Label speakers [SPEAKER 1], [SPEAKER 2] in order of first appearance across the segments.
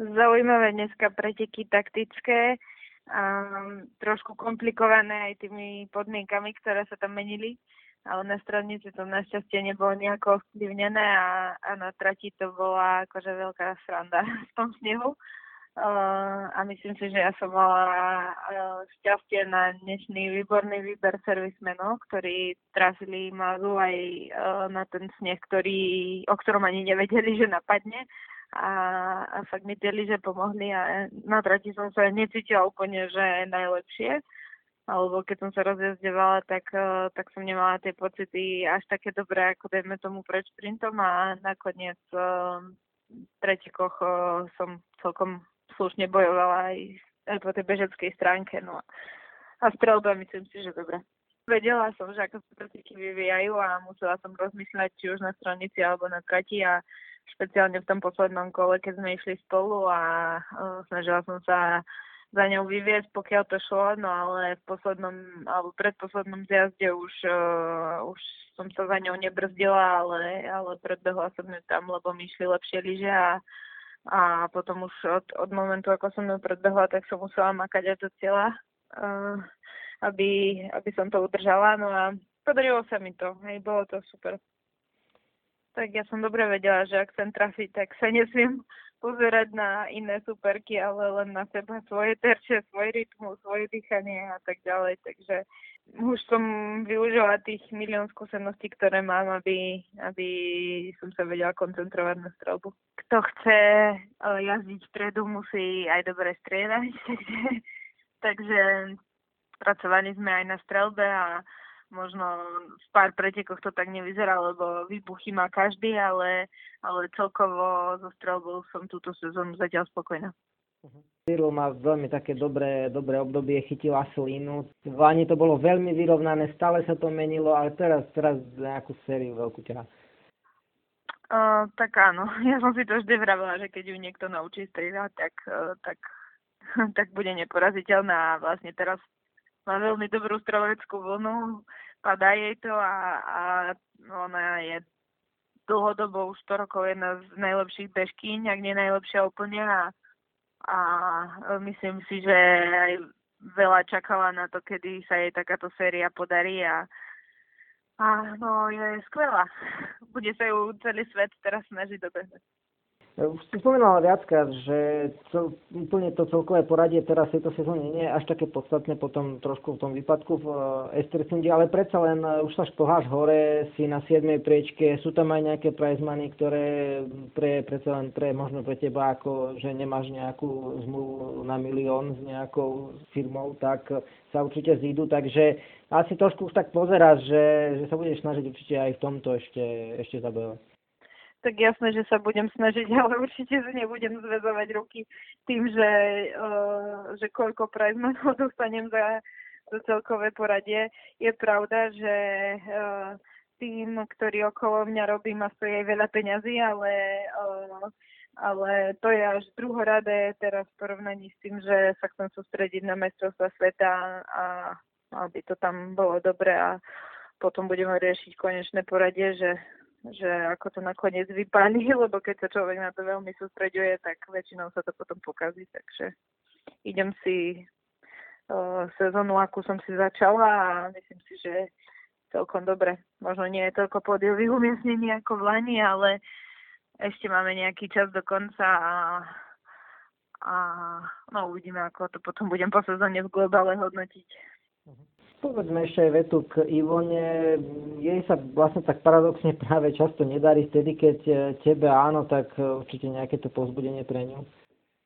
[SPEAKER 1] Zaujímavé dneska preteky taktické, a trošku komplikované aj tými podmienkami, ktoré sa tam menili, ale na stranici to našťastie nebolo nejako ovplyvnené a, a na trati to bola akože veľká sranda v tom snehu. Uh, a myslím si, že ja som mala uh, šťastie na dnešný výborný výber servismenov, ktorí trafili mazu aj uh, na ten sneh, ktorý, o ktorom ani nevedeli, že napadne a, a fakt mi tie lyže pomohli a na trati som sa necítila úplne, že najlepšie alebo keď som sa rozjazdevala, tak, e, tak som nemala tie pocity až také dobré, ako dajme tomu pred šprintom a nakoniec e, v tretíkoch e, som celkom slušne bojovala aj, aj po tej bežeckej stránke. No. A strelba myslím si, že dobre. Vedela som, že ako sa preteky vyvíjajú a musela som rozmýšľať, či už na stranici alebo na trati a špeciálne v tom poslednom kole, keď sme išli spolu a uh, snažila som sa za ňou vyviesť, pokiaľ to šlo, no ale v poslednom, alebo predposlednom zjazde už, uh, už som sa za ňou nebrzdila, ale, ale predbehla som ju tam, lebo mi išli lepšie lyže a, a potom už od, od momentu, ako som ju predbehla, tak som musela makať aj do cieľa, uh, aby, aby som to udržala, no a podarilo sa mi to, hej, bolo to super tak ja som dobre vedela, že ak chcem trafiť, tak sa nesmiem pozerať na iné superky, ale len na seba, svoje terče, svoj rytmus, svoje dýchanie a tak ďalej. Takže už som využila tých milión skúseností, ktoré mám, aby, aby som sa vedela koncentrovať na strelbu. Kto chce jazdiť vpredu, musí aj dobre strieľať, takže, takže pracovali sme aj na strelbe a možno v pár pretekoch to tak nevyzerá, lebo výbuchy má každý, ale, ale celkovo so strelbou som túto sezónu zatiaľ spokojná.
[SPEAKER 2] Cyril má veľmi také dobré, dobré obdobie, chytil asi línu. V Lani to bolo veľmi vyrovnané, stále sa to menilo, ale teraz, teraz nejakú sériu veľkú ťa.
[SPEAKER 1] Uh, tak áno, ja som si to vždy vravila, že keď ju niekto naučí strieľať, tak, uh, tak, tak bude neporaziteľná a vlastne teraz má veľmi dobrú streleckú vlnu, padá jej to a, a ona je dlhodobo už 100 rokov jedna z najlepších bežkyň, ak nie najlepšia úplne a, a myslím si, že aj veľa čakala na to, kedy sa jej takáto séria podarí a, a no, je skvelá. Bude sa ju celý svet teraz snažiť dobehnúť.
[SPEAKER 2] Už si spomínala viackrát, že cel, úplne to celkové poradie teraz v tejto sezóne nie je až také podstatné potom trošku v tom výpadku v uh, Estersunde, ale predsa len uh, už sa šplháš hore, si na 7. priečke, sú tam aj nejaké prize money, ktoré pre, predsa len pre, možno pre teba, ako že nemáš nejakú zmluvu na milión s nejakou firmou, tak sa určite zídu, takže asi trošku už tak pozeráš, že, že sa budeš snažiť určite aj v tomto ešte, ešte zabojovať
[SPEAKER 1] tak jasné, že sa budem snažiť, ale určite si nebudem zväzovať ruky tým, že, uh, že koľko prizmanov dostanem za, za celkové poradie. Je pravda, že uh, tým, ktorý okolo mňa robí, má stojí aj veľa peňazí, ale, uh, ale to je až druhoradé teraz v porovnaní s tým, že sa chcem sústrediť na mestrovstva sveta a aby to tam bolo dobre a potom budeme riešiť konečné poradie, že že ako to nakoniec vypálí, lebo keď sa človek na to veľmi sústreďuje, tak väčšinou sa to potom pokazí, takže idem si uh, sezónu, akú som si začala a myslím si, že celkom dobre. Možno nie je toľko pódiových umiestnení ako v Lani, ale ešte máme nejaký čas do konca a, a no uvidíme, ako to potom budem po sezóne v globále hodnotiť.
[SPEAKER 2] Uh-huh. Povedzme ešte aj vetu k Ivone. Jej sa vlastne tak paradoxne práve často nedarí vtedy, keď e, tebe áno, tak e, určite nejaké to pozbudenie pre ňu.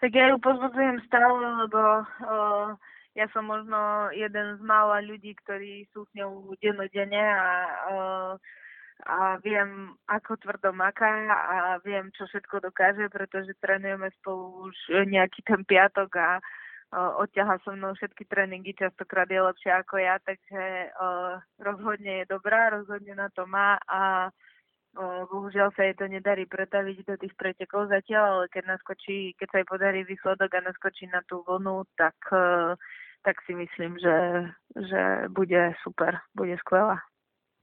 [SPEAKER 1] Tak ja ju pozbudzujem stále, lebo uh, ja som možno jeden z mála ľudí, ktorí sú s ňou dennodenne a, uh, a viem, ako tvrdo maká a viem, čo všetko dokáže, pretože trénujeme spolu už nejaký ten piatok a odťahá so mnou všetky tréningy, častokrát je lepšia ako ja, takže rozhodne je dobrá, rozhodne na to má a bohužiaľ sa jej to nedarí pretaviť do tých pretekov zatiaľ, ale keď naskočí, keď sa jej podarí výsledok a naskočí na tú vlnu, tak, tak si myslím, že, že bude super, bude skvelá.